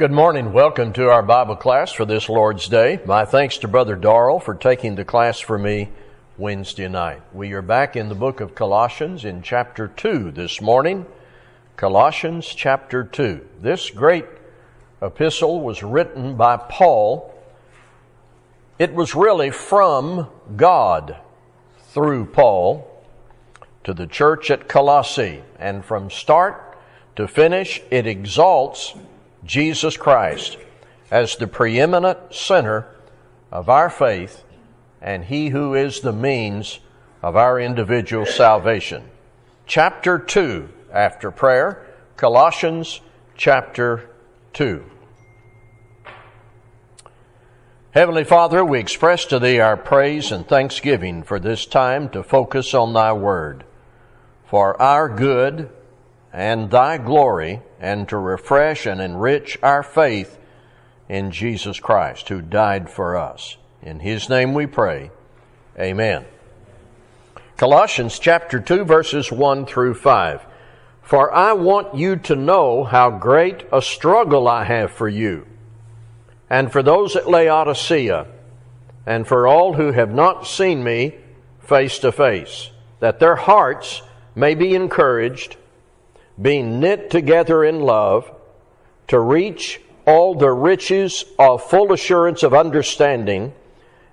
Good morning. Welcome to our Bible class for this Lord's Day. My thanks to Brother Darrell for taking the class for me Wednesday night. We are back in the book of Colossians in chapter 2 this morning. Colossians chapter 2. This great epistle was written by Paul. It was really from God through Paul to the church at Colossae. And from start to finish, it exalts Jesus Christ as the preeminent center of our faith and He who is the means of our individual salvation. Chapter 2, after prayer, Colossians chapter 2. Heavenly Father, we express to Thee our praise and thanksgiving for this time to focus on Thy Word, for our good and Thy glory, and to refresh and enrich our faith in Jesus Christ, who died for us. In His name we pray. Amen. Colossians chapter 2 verses 1 through 5. For I want you to know how great a struggle I have for you, and for those at Laodicea, and for all who have not seen me face to face, that their hearts may be encouraged, being knit together in love, to reach all the riches of full assurance of understanding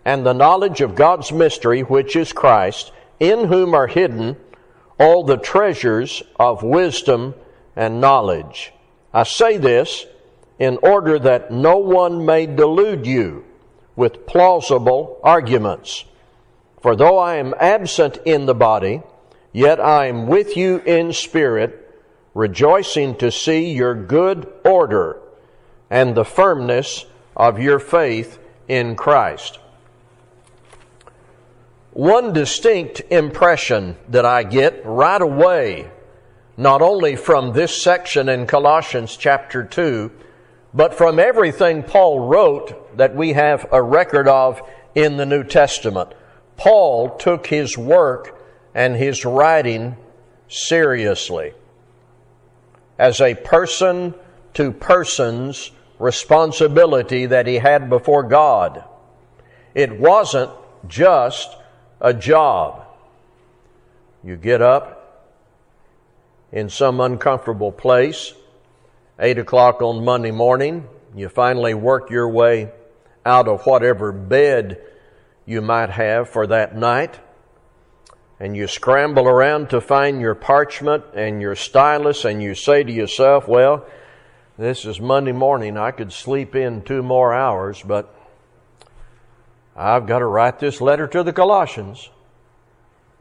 and the knowledge of God's mystery, which is Christ, in whom are hidden all the treasures of wisdom and knowledge. I say this in order that no one may delude you with plausible arguments. For though I am absent in the body, yet I am with you in spirit, rejoicing to see your good order and the firmness of your faith in Christ. One distinct impression that I get right away, not only from this section in Colossians chapter 2, but from everything Paul wrote that we have a record of in the New Testament. Paul took his work and his writing seriously as a person to person's responsibility that he had before God. It wasn't just a job. You get up in some uncomfortable place, 8 o'clock on Monday morning, you finally work your way out of whatever bed you might have for that night and you scramble around to find your parchment and your stylus, and you say to yourself, Well, this is Monday morning. I could sleep in two more hours, but I've got to write this letter to the Colossians.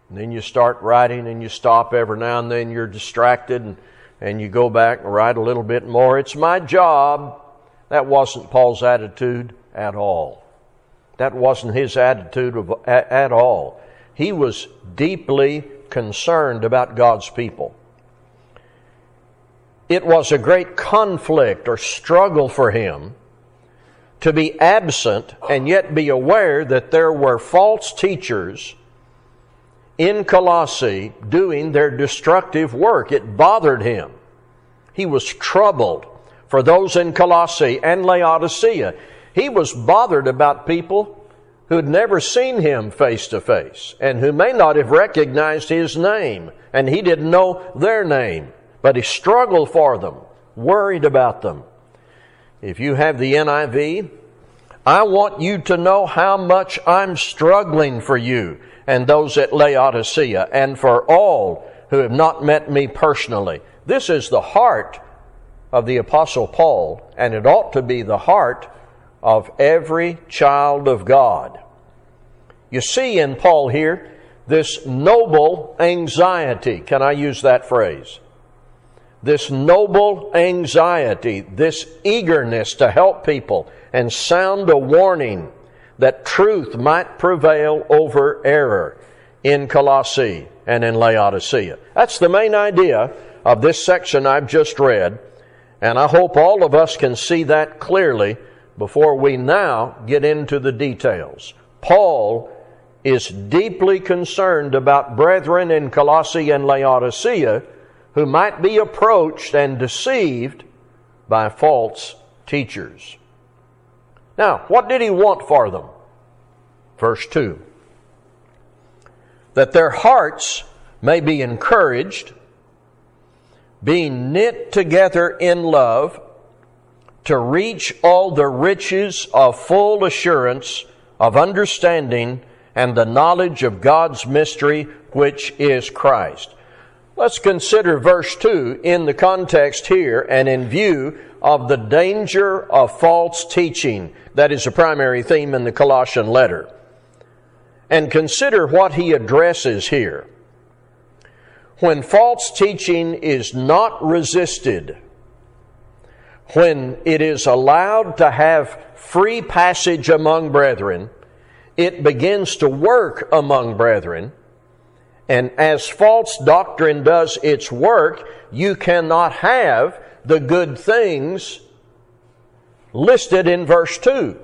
And then you start writing and you stop every now and then. You're distracted and, and you go back and write a little bit more. It's my job. That wasn't Paul's attitude at all. That wasn't his attitude of, at, at all. He was deeply concerned about God's people. It was a great conflict or struggle for him to be absent and yet be aware that there were false teachers in Colossae doing their destructive work. It bothered him. He was troubled for those in Colossae and Laodicea. He was bothered about people who'd never seen him face to face and who may not have recognized his name and he didn't know their name, but he struggled for them, worried about them. If you have the NIV, I want you to know how much I'm struggling for you and those at Laodicea and for all who have not met me personally. This is the heart of the Apostle Paul, and it ought to be the heart of every child of God. You see in Paul here this noble anxiety. Can I use that phrase? This noble anxiety, this eagerness to help people and sound a warning that truth might prevail over error in Colossae and in Laodicea. That's the main idea of this section I've just read, and I hope all of us can see that clearly before we now get into the details. Paul is deeply concerned about brethren in Colossae and Laodicea who might be approached and deceived by false teachers. Now, what did he want for them? Verse 2 That their hearts may be encouraged, being knit together in love, to reach all the riches of full assurance of understanding and the knowledge of God's mystery, which is Christ. Let's consider verse 2 in the context here and in view of the danger of false teaching. That is a primary theme in the Colossian letter. And consider what he addresses here. When false teaching is not resisted, when it is allowed to have free passage among brethren, it begins to work among brethren. And as false doctrine does its work, you cannot have the good things listed in verse 2.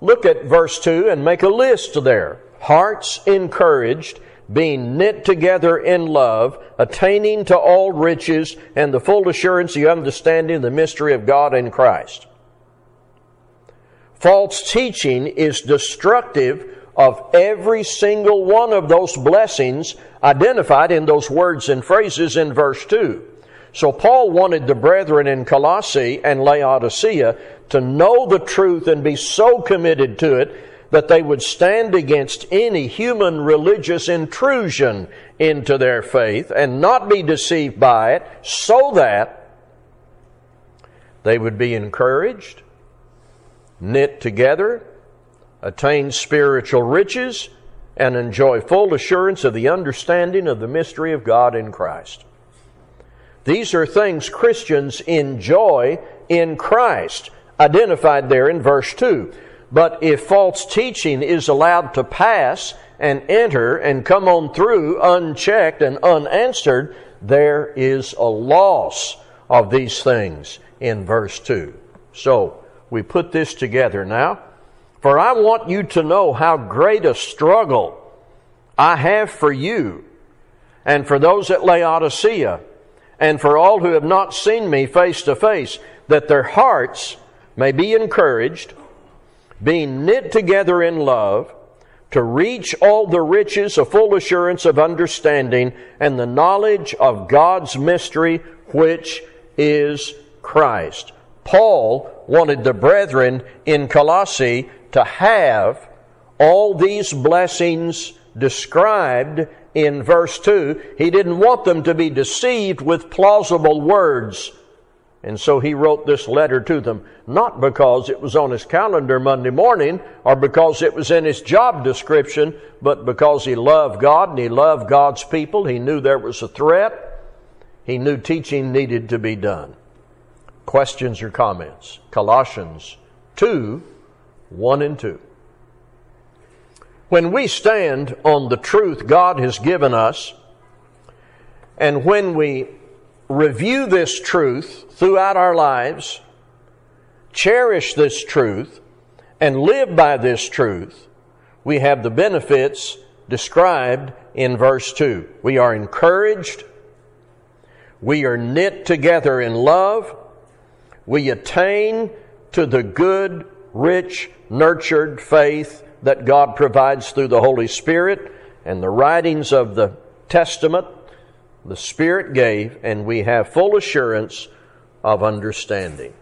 Look at verse 2 and make a list there. Hearts encouraged, being knit together in love, attaining to all riches and the full assurance, the understanding, the mystery of God in Christ. False teaching is destructive of every single one of those blessings identified in those words and phrases in verse 2. So Paul wanted the brethren in Colossae and Laodicea to know the truth and be so committed to it that they would stand against any human religious intrusion into their faith and not be deceived by it so that they would be encouraged, knit together, attain spiritual riches, and enjoy full assurance of the understanding of the mystery of God in Christ. These are things Christians enjoy in Christ, identified there in verse 2. But if false teaching is allowed to pass and enter and come on through unchecked and unanswered, there is a loss of these things in verse 2. So, we put this together now. For I want you to know how great a struggle I have for you and for those at Laodicea and for all who have not seen me face to face, that their hearts may be encouraged, being knit together in love, to reach all the riches of full assurance of understanding and the knowledge of God's mystery, which is Christ. Paul wanted the brethren in Colossae to have all these blessings described in verse 2. He didn't want them to be deceived with plausible words. And so he wrote this letter to them, not because it was on his calendar Monday morning or because it was in his job description, but because he loved God and he loved God's people. He knew there was a threat. He knew teaching needed to be done. Questions or comments? Colossians 2 1 and 2. When we stand on the truth God has given us, and when we review this truth throughout our lives, cherish this truth, and live by this truth, we have the benefits described in verse 2. We are encouraged, we are knit together in love, we attain to the good, rich, nurtured faith that God provides through the Holy Spirit and the writings of the Testament the Spirit gave, and we have full assurance of understanding.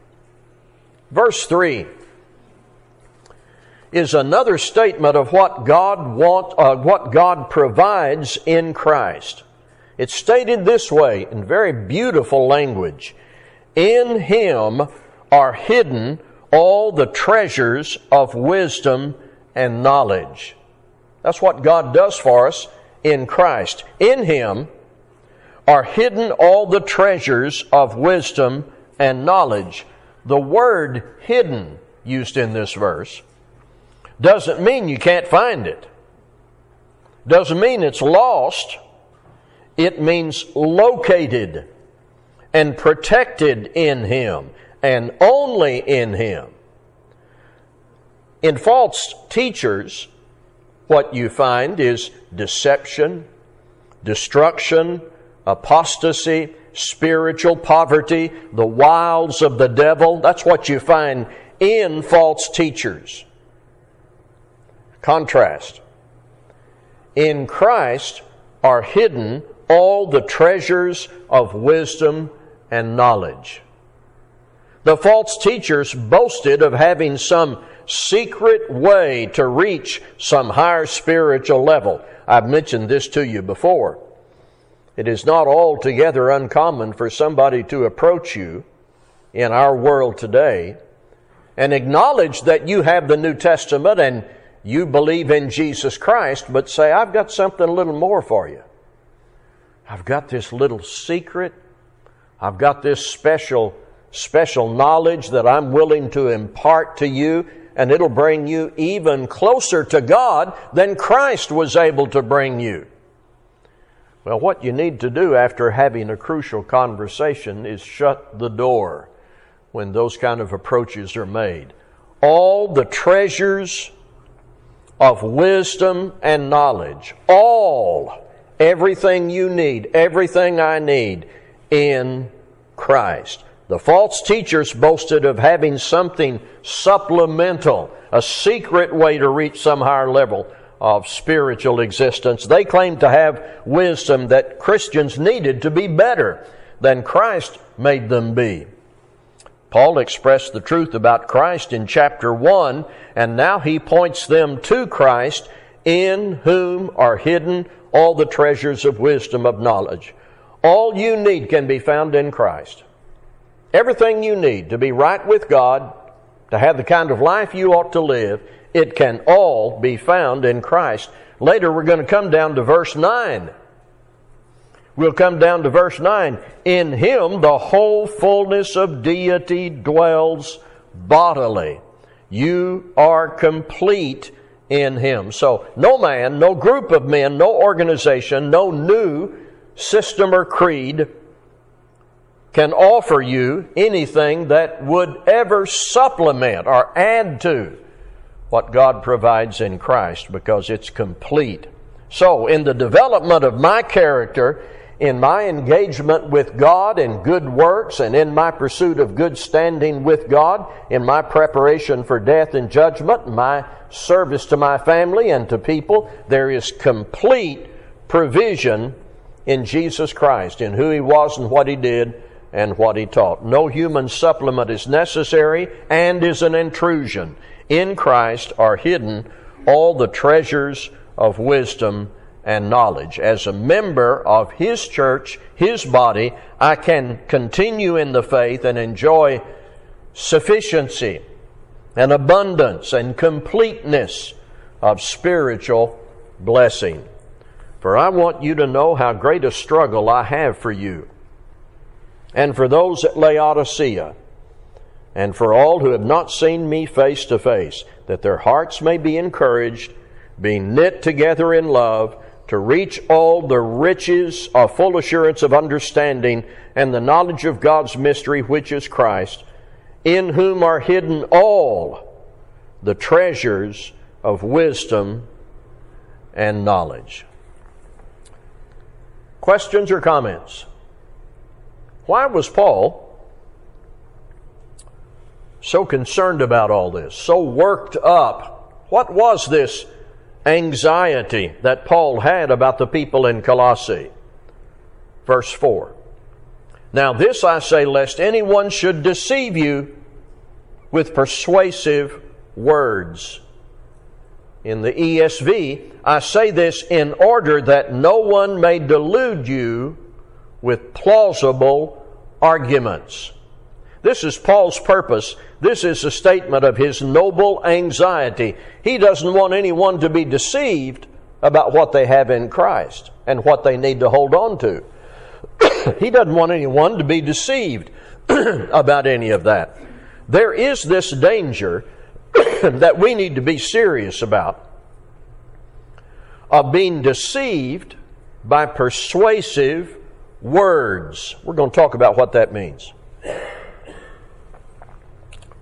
Verse 3 is another statement of what God want, uh, what God provides in Christ. It's stated this way in very beautiful language. In him are hidden all the treasures of wisdom and knowledge. That's what God does for us in Christ. In him are hidden all the treasures of wisdom and knowledge. The word hidden used in this verse doesn't mean you can't find it. Doesn't mean it's lost. It means located and protected in Him and only in Him. In false teachers, what you find is deception, destruction, apostasy, spiritual poverty, the wiles of the devil. That's what you find in false teachers. Contrast. In Christ are hidden all the treasures of wisdom and knowledge. The false teachers boasted of having some secret way to reach some higher spiritual level. I've mentioned this to you before. It is not altogether uncommon for somebody to approach you in our world today and acknowledge that you have the New Testament and you believe in Jesus Christ, but say, I've got something a little more for you. I've got this little secret. I've got this special, special knowledge that I'm willing to impart to you, and it'll bring you even closer to God than Christ was able to bring you. Well, what you need to do after having a crucial conversation is shut the door when those kind of approaches are made. All the treasures of wisdom and knowledge, all, everything you need, everything I need in Christ. The false teachers boasted of having something supplemental, a secret way to reach some higher level of spiritual existence. They claimed to have wisdom that Christians needed to be better than Christ made them be. Paul expressed the truth about Christ in chapter 1, and now he points them to Christ, in whom are hidden all the treasures of wisdom of knowledge. All you need can be found in Christ. Everything you need to be right with God, to have the kind of life you ought to live, it can all be found in Christ. Later, we're going to come down to verse 9. We'll come down to verse 9. In him the whole fullness of deity dwells bodily. You are complete in him. So, no man, no group of men, no organization, no new system or creed can offer you anything that would ever supplement or add to what God provides in Christ because it's complete. So, in the development of my character, in my engagement with God in good works, and in my pursuit of good standing with God, in my preparation for death and judgment, my service to my family and to people, there is complete provision in Jesus Christ, in who He was and what He did and what He taught. No human supplement is necessary and is an intrusion in Christ are hidden all the treasures of wisdom and knowledge. As a member of His church, His body, I can continue in the faith and enjoy sufficiency and abundance and completeness of spiritual blessing. For I want you to know how great a struggle I have for you and for those at Laodicea and for all who have not seen me face to face, that their hearts may be encouraged, being knit together in love, to reach all the riches of full assurance of understanding and the knowledge of God's mystery, which is Christ, in whom are hidden all the treasures of wisdom and knowledge. Questions or comments? Why was Paul so concerned about all this, so worked up. What was this anxiety that Paul had about the people in Colossae? Verse 4. Now, this I say, lest anyone should deceive you with persuasive words. In the ESV, I say this in order that no one may delude you with plausible arguments. This is Paul's purpose. This is a statement of his noble anxiety. He doesn't want anyone to be deceived about what they have in Christ and what they need to hold on to. he doesn't want anyone to be deceived about any of that. There is this danger that we need to be serious about of being deceived by persuasive words. We're going to talk about what that means.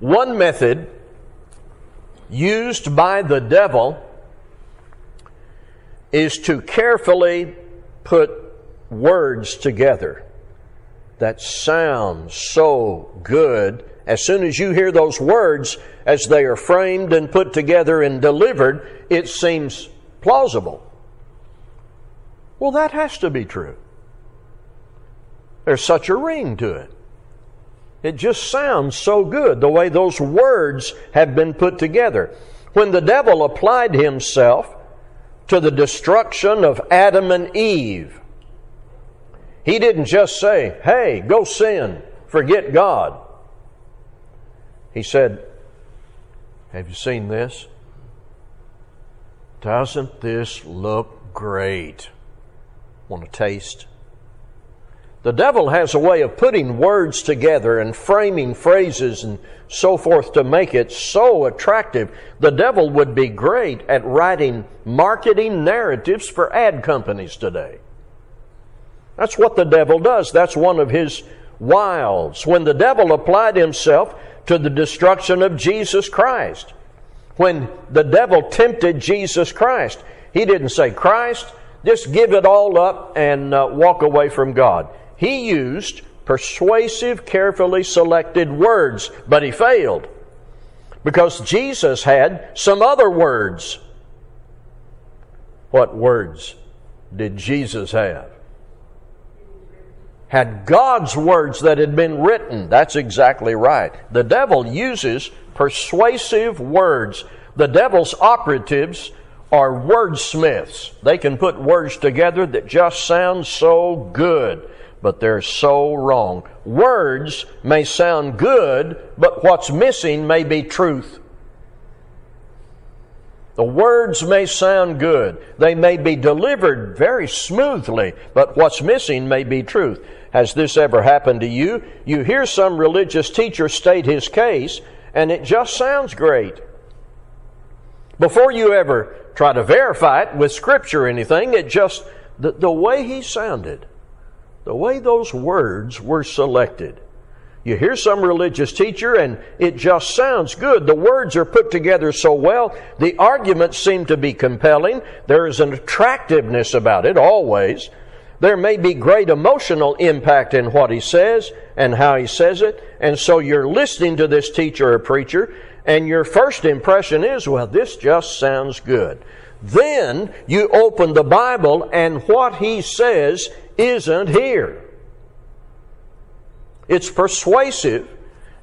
One method used by the devil is to carefully put words together that sound so good. As soon as you hear those words, as they are framed and put together and delivered, it seems plausible. Well, that has to be true. There's such a ring to it. It just sounds so good the way those words have been put together. When the devil applied himself to the destruction of Adam and Eve, he didn't just say, Hey, go sin, forget God. He said, Have you seen this? Doesn't this look great? Want to taste? The devil has a way of putting words together and framing phrases and so forth to make it so attractive. The devil would be great at writing marketing narratives for ad companies today. That's what the devil does. That's one of his wiles. When the devil applied himself to the destruction of Jesus Christ, when the devil tempted Jesus Christ, he didn't say, Christ, just give it all up and uh, walk away from God. He used persuasive, carefully selected words, but he failed because Jesus had some other words. What words did Jesus have? Had God's words that had been written. That's exactly right. The devil uses persuasive words. The devil's operatives are wordsmiths. They can put words together that just sound so good but they're so wrong. Words may sound good, but what's missing may be truth. The words may sound good. They may be delivered very smoothly, but what's missing may be truth. Has this ever happened to you? You hear some religious teacher state his case, and it just sounds great. Before you ever try to verify it with scripture or anything, it just, the, the way he sounded the way those words were selected. You hear some religious teacher and it just sounds good. The words are put together so well. The arguments seem to be compelling. There is an attractiveness about it always. There may be great emotional impact in what he says and how he says it. And so you're listening to this teacher or preacher and your first impression is, well, this just sounds good. Then you open the Bible and what he says isn't here. It's persuasive.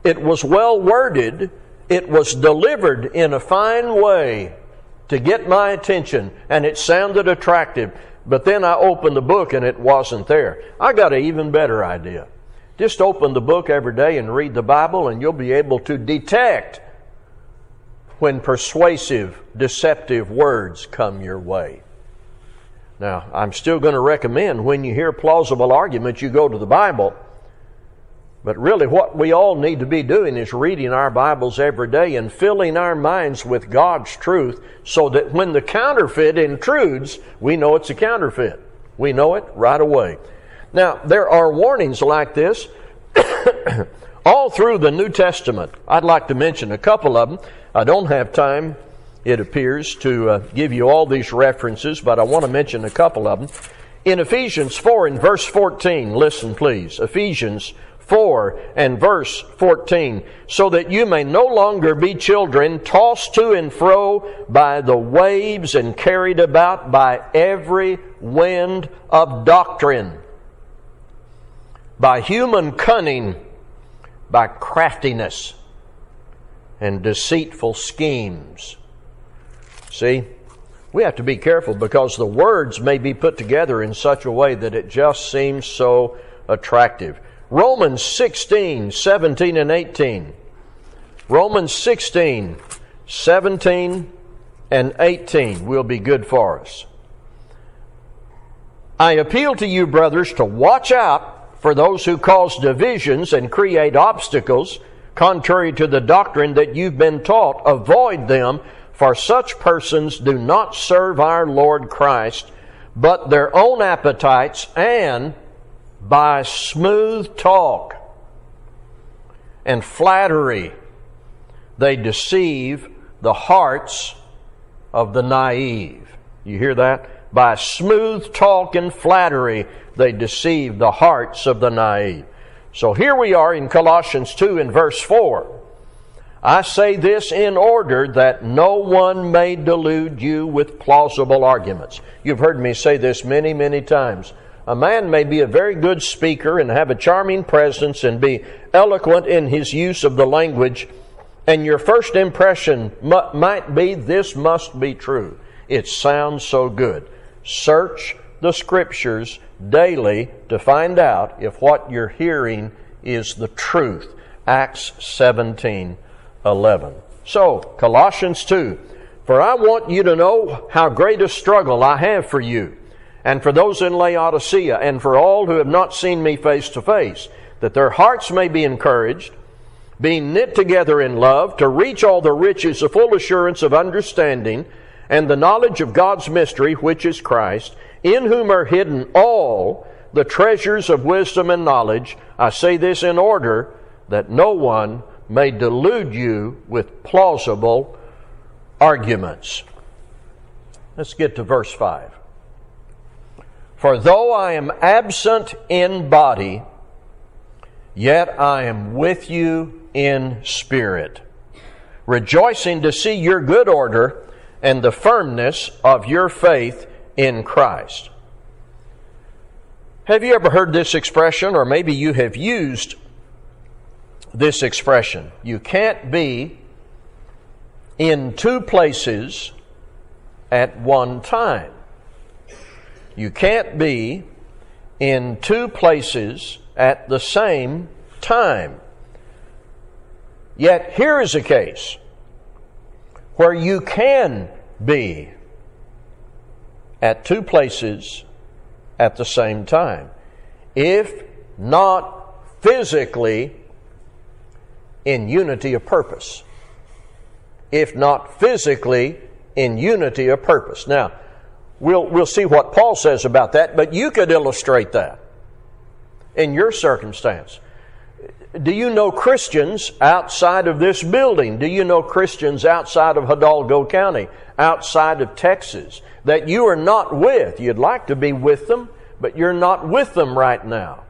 It was well worded. It was delivered in a fine way to get my attention, and it sounded attractive. But then I opened the book and it wasn't there. I got an even better idea. Just open the book every day and read the Bible, and you'll be able to detect when persuasive, deceptive words come your way. Now, I'm still going to recommend when you hear plausible arguments, you go to the Bible. But really, what we all need to be doing is reading our Bibles every day and filling our minds with God's truth so that when the counterfeit intrudes, we know it's a counterfeit. We know it right away. Now, there are warnings like this all through the New Testament. I'd like to mention a couple of them. I don't have time it appears, to uh, give you all these references, but I want to mention a couple of them. In Ephesians 4 and verse 14, listen please. Ephesians 4 and verse 14, so that you may no longer be children tossed to and fro by the waves and carried about by every wind of doctrine, by human cunning, by craftiness and deceitful schemes See, we have to be careful because the words may be put together in such a way that it just seems so attractive. Romans 16, 17, and 18. Romans 16, 17, and 18 will be good for us. I appeal to you, brothers, to watch out for those who cause divisions and create obstacles contrary to the doctrine that you've been taught. Avoid them for such persons do not serve our Lord Christ, but their own appetites, and by smooth talk and flattery, they deceive the hearts of the naive. You hear that? By smooth talk and flattery, they deceive the hearts of the naive. So here we are in Colossians 2 in verse 4. I say this in order that no one may delude you with plausible arguments. You've heard me say this many, many times. A man may be a very good speaker and have a charming presence and be eloquent in his use of the language, and your first impression might be this must be true. It sounds so good. Search the scriptures daily to find out if what you're hearing is the truth. Acts 17 11. So, Colossians 2. For I want you to know how great a struggle I have for you, and for those in Laodicea, and for all who have not seen me face to face, that their hearts may be encouraged, being knit together in love, to reach all the riches of full assurance of understanding, and the knowledge of God's mystery, which is Christ, in whom are hidden all the treasures of wisdom and knowledge. I say this in order that no one may delude you with plausible arguments. Let's get to verse 5. For though I am absent in body, yet I am with you in spirit, rejoicing to see your good order and the firmness of your faith in Christ. Have you ever heard this expression, or maybe you have used this expression. You can't be in two places at one time. You can't be in two places at the same time. Yet here is a case where you can be at two places at the same time. If not physically in unity of purpose, if not physically in unity of purpose. Now, we'll, we'll see what Paul says about that, but you could illustrate that in your circumstance. Do you know Christians outside of this building? Do you know Christians outside of Hidalgo County, outside of Texas, that you are not with? You'd like to be with them, but you're not with them right now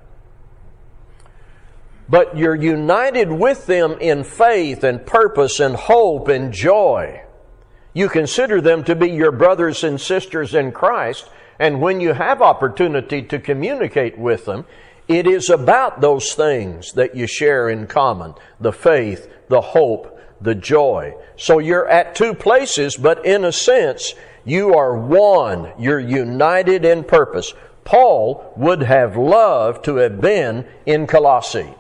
but you're united with them in faith and purpose and hope and joy. You consider them to be your brothers and sisters in Christ, and when you have opportunity to communicate with them, it is about those things that you share in common the faith, the hope, the joy. So you're at two places, but in a sense, you are one. You're united in purpose. Paul would have loved to have been in Colossae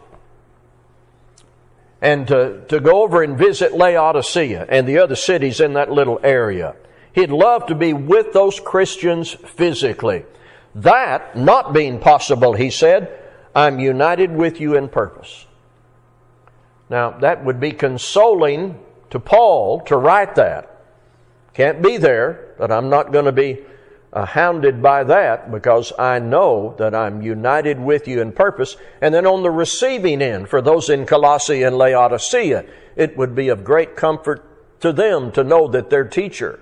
and to, to go over and visit Laodicea and the other cities in that little area. He'd love to be with those Christians physically. That not being possible, he said, I'm united with you in purpose. Now, that would be consoling to Paul to write that. Can't be there, but I'm not going to be uh, hounded by that because I know that I'm united with you in purpose. And then on the receiving end, for those in Colossae and Laodicea, it would be of great comfort to them to know that their teacher,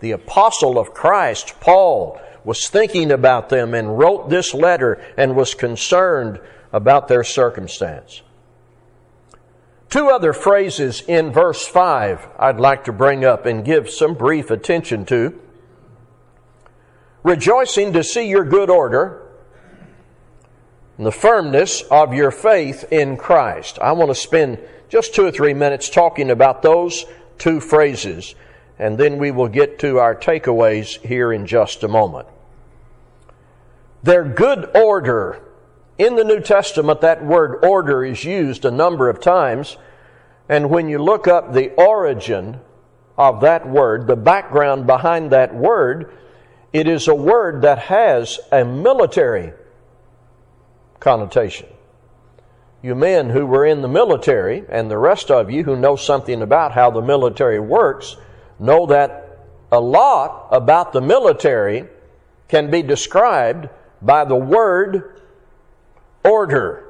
the apostle of Christ, Paul, was thinking about them and wrote this letter and was concerned about their circumstance. Two other phrases in verse 5 I'd like to bring up and give some brief attention to rejoicing to see your good order and the firmness of your faith in Christ. I want to spend just two or three minutes talking about those two phrases, and then we will get to our takeaways here in just a moment. Their good order. In the New Testament, that word order is used a number of times, and when you look up the origin of that word, the background behind that word, it is a word that has a military connotation. You men who were in the military, and the rest of you who know something about how the military works, know that a lot about the military can be described by the word order.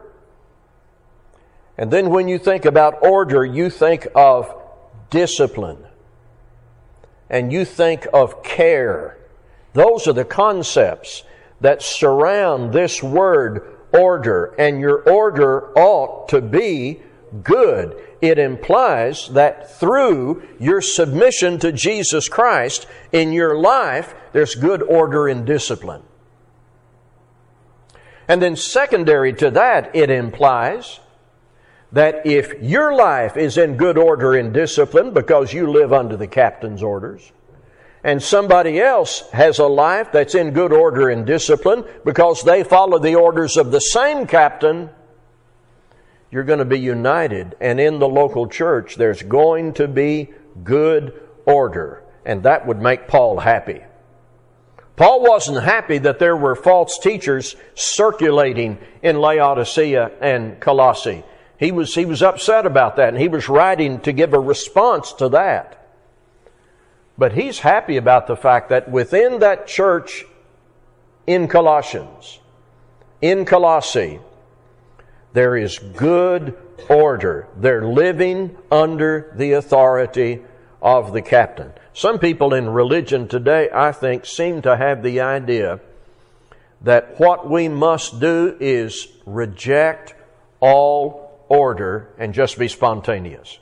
And then when you think about order, you think of discipline. And you think of care Those are the concepts that surround this word order, and your order ought to be good. It implies that through your submission to Jesus Christ in your life, there's good order and discipline. And then, secondary to that, it implies that if your life is in good order and discipline because you live under the captain's orders, and somebody else has a life that's in good order and discipline because they follow the orders of the same captain, you're going to be united. And in the local church, there's going to be good order. And that would make Paul happy. Paul wasn't happy that there were false teachers circulating in Laodicea and Colossae. He was, he was upset about that, and he was writing to give a response to that. But he's happy about the fact that within that church in Colossians, in Colossae, there is good order. They're living under the authority of the captain. Some people in religion today, I think, seem to have the idea that what we must do is reject all order and just be spontaneous.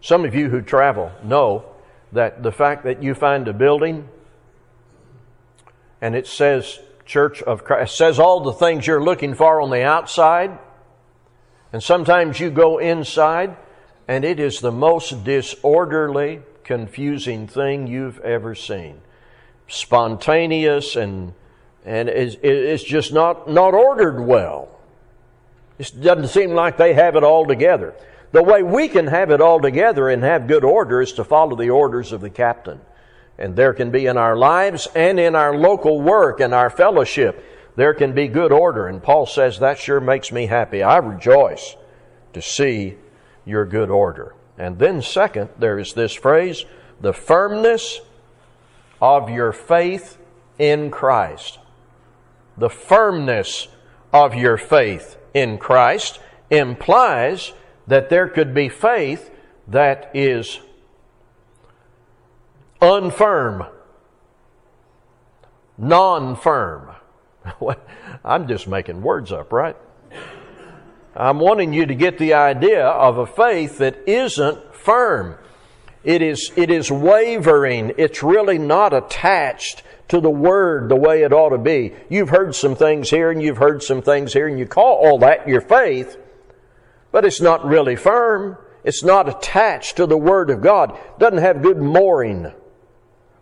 Some of you who travel know that the fact that you find a building and it says Church of Christ, says all the things you're looking for on the outside, and sometimes you go inside and it is the most disorderly, confusing thing you've ever seen. Spontaneous and and it's, just not not ordered well. It doesn't seem like they have it all together. The way we can have it all together and have good order is to follow the orders of the captain. And there can be in our lives and in our local work and our fellowship, there can be good order. And Paul says, that sure makes me happy. I rejoice to see your good order. And then, second, there is this phrase the firmness of your faith in Christ. The firmness of your faith in Christ implies that there could be faith that is unfirm, non firm. I'm just making words up, right? I'm wanting you to get the idea of a faith that isn't firm. It is, it is wavering. It's really not attached to the Word the way it ought to be. You've heard some things here and you've heard some things here and you call all that your faith, but it's not really firm. It's not attached to the Word of God. Doesn't have good mooring.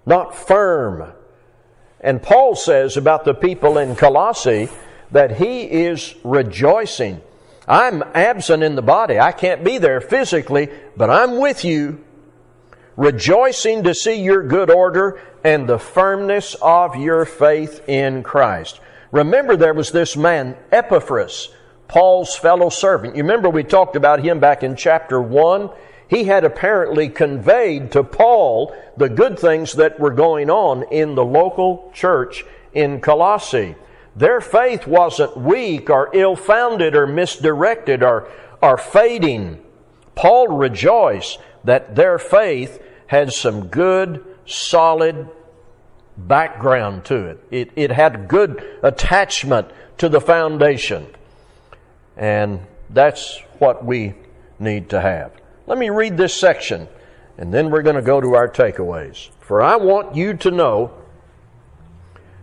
Not firm. And Paul says about the people in Colossae that he is rejoicing. I'm absent in the body. I can't be there physically, but I'm with you, rejoicing to see your good order and the firmness of your faith in Christ. Remember, there was this man, Epaphras, Paul's fellow servant. You remember we talked about him back in chapter 1? He had apparently conveyed to Paul the good things that were going on in the local church in Colossae. Their faith wasn't weak or ill founded or misdirected or, or fading. Paul rejoiced that their faith had some good, solid background to it. It, it had good attachment to the foundation. And that's what we need to have. Let me read this section, and then we're going to go to our takeaways. For I want you to know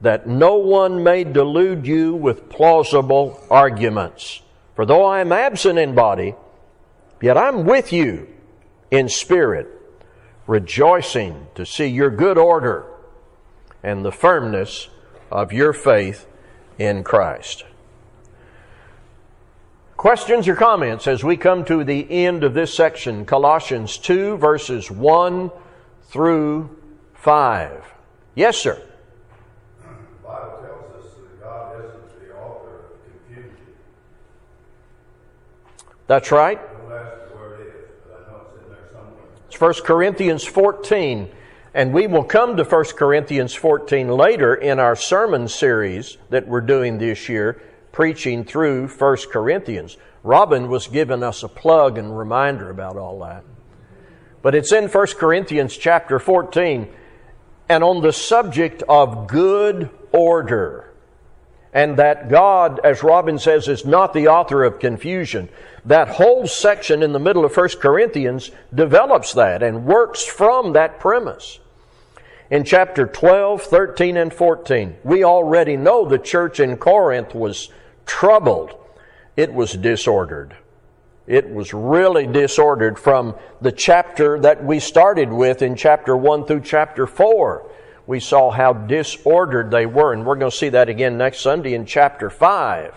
that no one may delude you with plausible arguments. For though I am absent in body, yet I'm with you in spirit, rejoicing to see your good order and the firmness of your faith in Christ. Questions or comments as we come to the end of this section, Colossians 2, verses 1 through 5. Yes, sir. The Bible tells us that God isn't the author of confusion. That's right. Don't ask me where it is, but I right. It's 1 Corinthians 14. And we will come to 1 Corinthians 14 later in our sermon series that we're doing this year, preaching through 1 Corinthians. Robin was giving us a plug and reminder about all that. But it's in 1 Corinthians chapter 14 and on the subject of good order. And that God, as Robin says, is not the author of confusion. That whole section in the middle of 1 Corinthians develops that and works from that premise. In chapter 12, 13, and 14, we already know the church in Corinth was troubled. It was disordered. It was really disordered from the chapter that we started with in chapter 1 through chapter 4. We saw how disordered they were, and we're going to see that again next Sunday in chapter 5.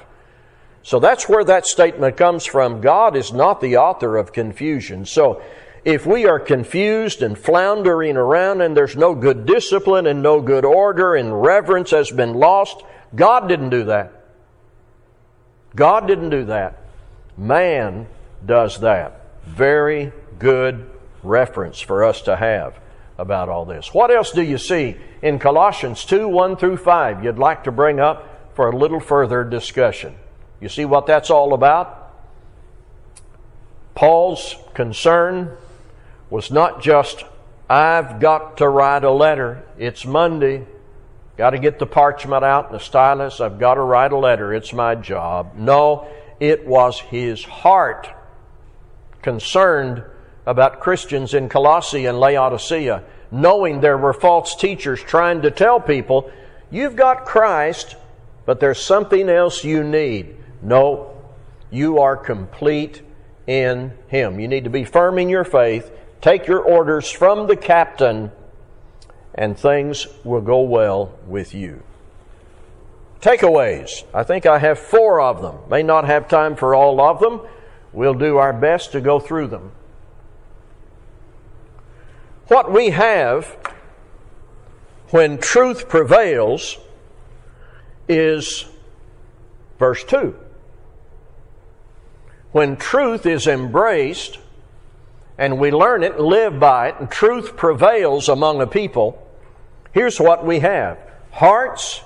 So that's where that statement comes from. God is not the author of confusion. So if we are confused and floundering around and there's no good discipline and no good order and reverence has been lost, God didn't do that. God didn't do that. Man does that. Very good reference for us to have about all this. What else do you see in Colossians 2 1 through 5 you'd like to bring up for a little further discussion? You see what that's all about? Paul's concern was not just, I've got to write a letter. It's Monday. Got to get the parchment out and the stylus. I've got to write a letter. It's my job. No, it was his heart concerned about Christians in Colossae and Laodicea, knowing there were false teachers trying to tell people, you've got Christ, but there's something else you need. No, you are complete in Him. You need to be firm in your faith, take your orders from the captain, and things will go well with you. Takeaways. I think I have four of them. May not have time for all of them. We'll do our best to go through them. What we have when truth prevails is verse 2. When truth is embraced and we learn it, live by it, and truth prevails among a people, here's what we have hearts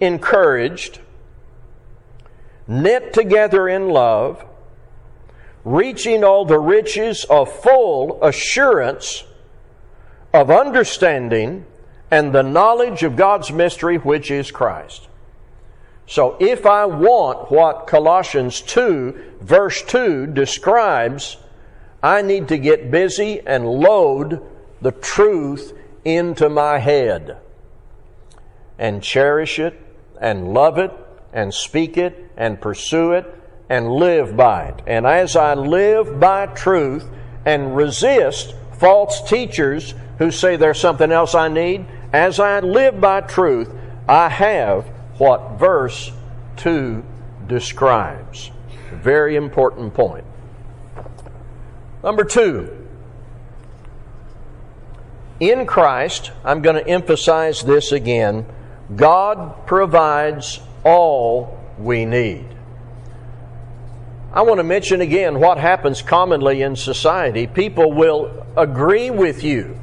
encouraged, knit together in love, reaching all the riches of full assurance of understanding and the knowledge of God's mystery, which is Christ. So if I want what Colossians 2, verse 2 describes, I need to get busy and load the truth into my head and cherish it and love it and speak it and pursue it and live by it. And as I live by truth and resist false teachers who say there's something else I need, as I live by truth, I have what verse 2 describes. Very important point. Number two, in Christ, I'm going to emphasize this again God provides all we need. I want to mention again what happens commonly in society. People will agree with you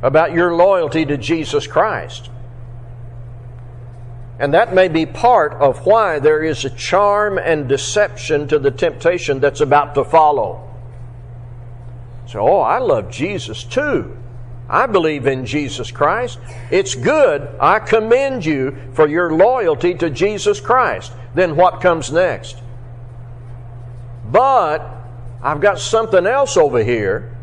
about your loyalty to Jesus Christ. And that may be part of why there is a charm and deception to the temptation that's about to follow. So, oh, I love Jesus too. I believe in Jesus Christ. It's good. I commend you for your loyalty to Jesus Christ. Then what comes next? But I've got something else over here.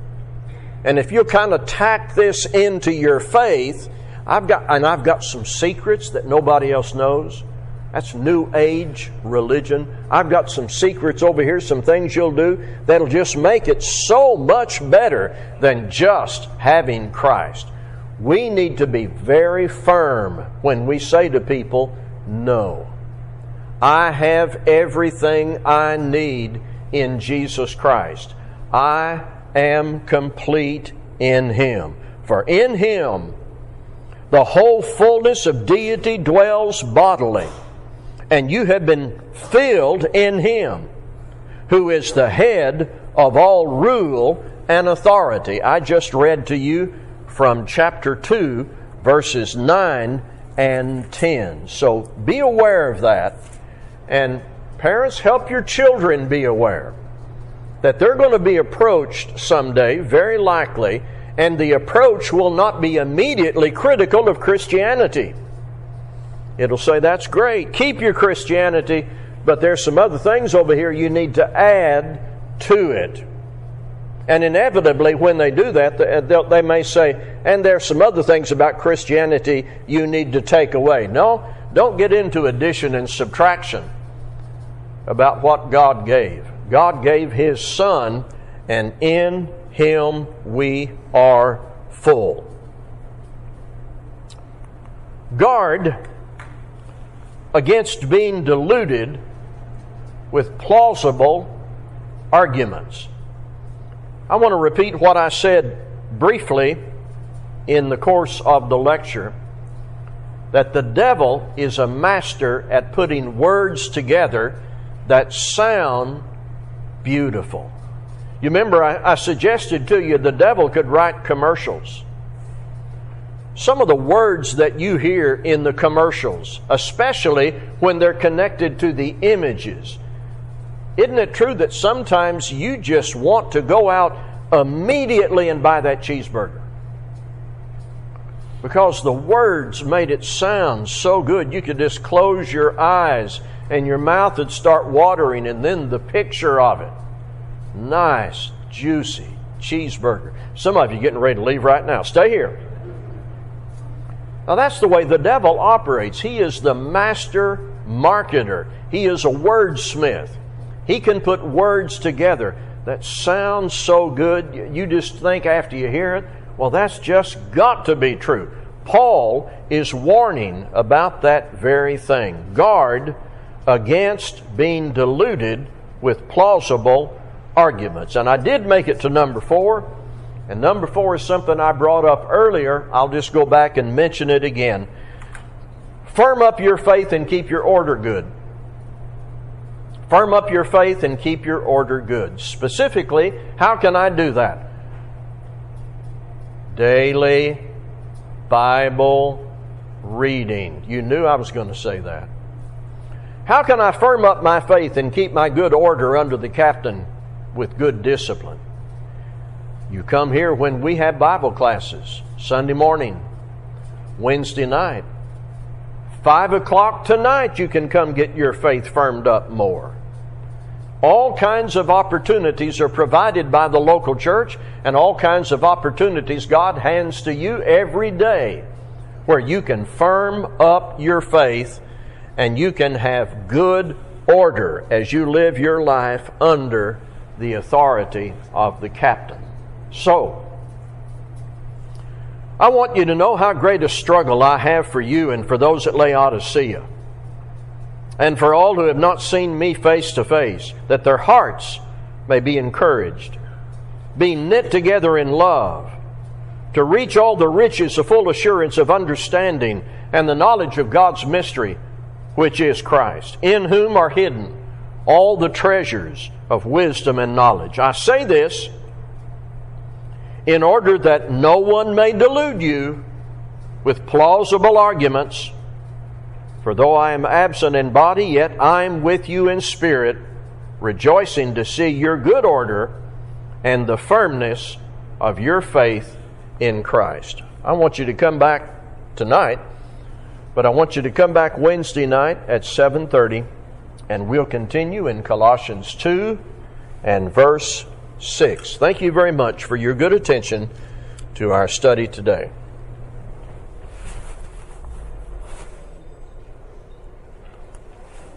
And if you kind of tack this into your faith, I've got and I've got some secrets that nobody else knows. That's new age religion. I've got some secrets over here, some things you'll do that'll just make it so much better than just having Christ. We need to be very firm when we say to people, No. I have everything I need in Jesus Christ. I am complete in Him. For in him the whole fullness of deity dwells bodily, and you have been filled in him, who is the head of all rule and authority. I just read to you from chapter 2, verses 9 and 10. So be aware of that. And parents, help your children be aware that they're going to be approached someday, very likely, and the approach will not be immediately critical of Christianity. It'll say, That's great, keep your Christianity, but there's some other things over here you need to add to it. And inevitably, when they do that, uh, they may say, and there's some other things about Christianity you need to take away. No, don't get into addition and subtraction about what God gave. God gave His Son, and in Him we are full. Guard against being deluded with plausible arguments. I want to repeat what I said briefly in the course of the lecture that the devil is a master at putting words together that sound beautiful. You remember, I, I, suggested to you the devil could write commercials. Some of the words that you hear in the commercials, especially when they're connected to the images, isn't it true that sometimes you just want to go out immediately and buy that cheeseburger? Because the words made it sound so good, you could just close your eyes and your mouth would start watering, and then the picture of it. Nice, juicy cheeseburger. Some of you getting ready to leave right now. Stay here. Now, that's the way the devil operates. He is the master marketer, he is a wordsmith. He can put words together that sound so good, you just think after you hear it, well, that's just got to be true. Paul is warning about that very thing. Guard against being deluded with plausible arguments. And I did make it to number four. And number four is something I brought up earlier. I'll just go back and mention it again. Firm up your faith and keep your order good. Firm up your faith and keep your order good. Specifically, how can I do that? Daily Bible reading. You knew I was going to say that. How can I firm up my faith and keep my good order under the captain with good discipline? You come here when we have Bible classes Sunday morning, Wednesday night. Five o'clock tonight, you can come get your faith firmed up more. All kinds of opportunities are provided by the local church, and all kinds of opportunities God hands to you every day where you can firm up your faith and you can have good order as you live your life under the authority of the captain. So, I want you to know how great a struggle I have for you and for those at Laodicea and for all who have not seen me face to face, that their hearts may be encouraged, be knit together in love, to reach all the riches of full assurance of understanding and the knowledge of God's mystery, which is Christ, in whom are hidden all the treasures of wisdom and knowledge. I say this in order that no one may delude you with plausible arguments for though I am absent in body, yet I am with you in spirit, rejoicing to see your good order and the firmness of your faith in Christ. I want you to come back tonight, but I want you to come back Wednesday night at 7:30 and we'll continue in Colossians 2 and verse 6. Thank you very much for your good attention to our study today.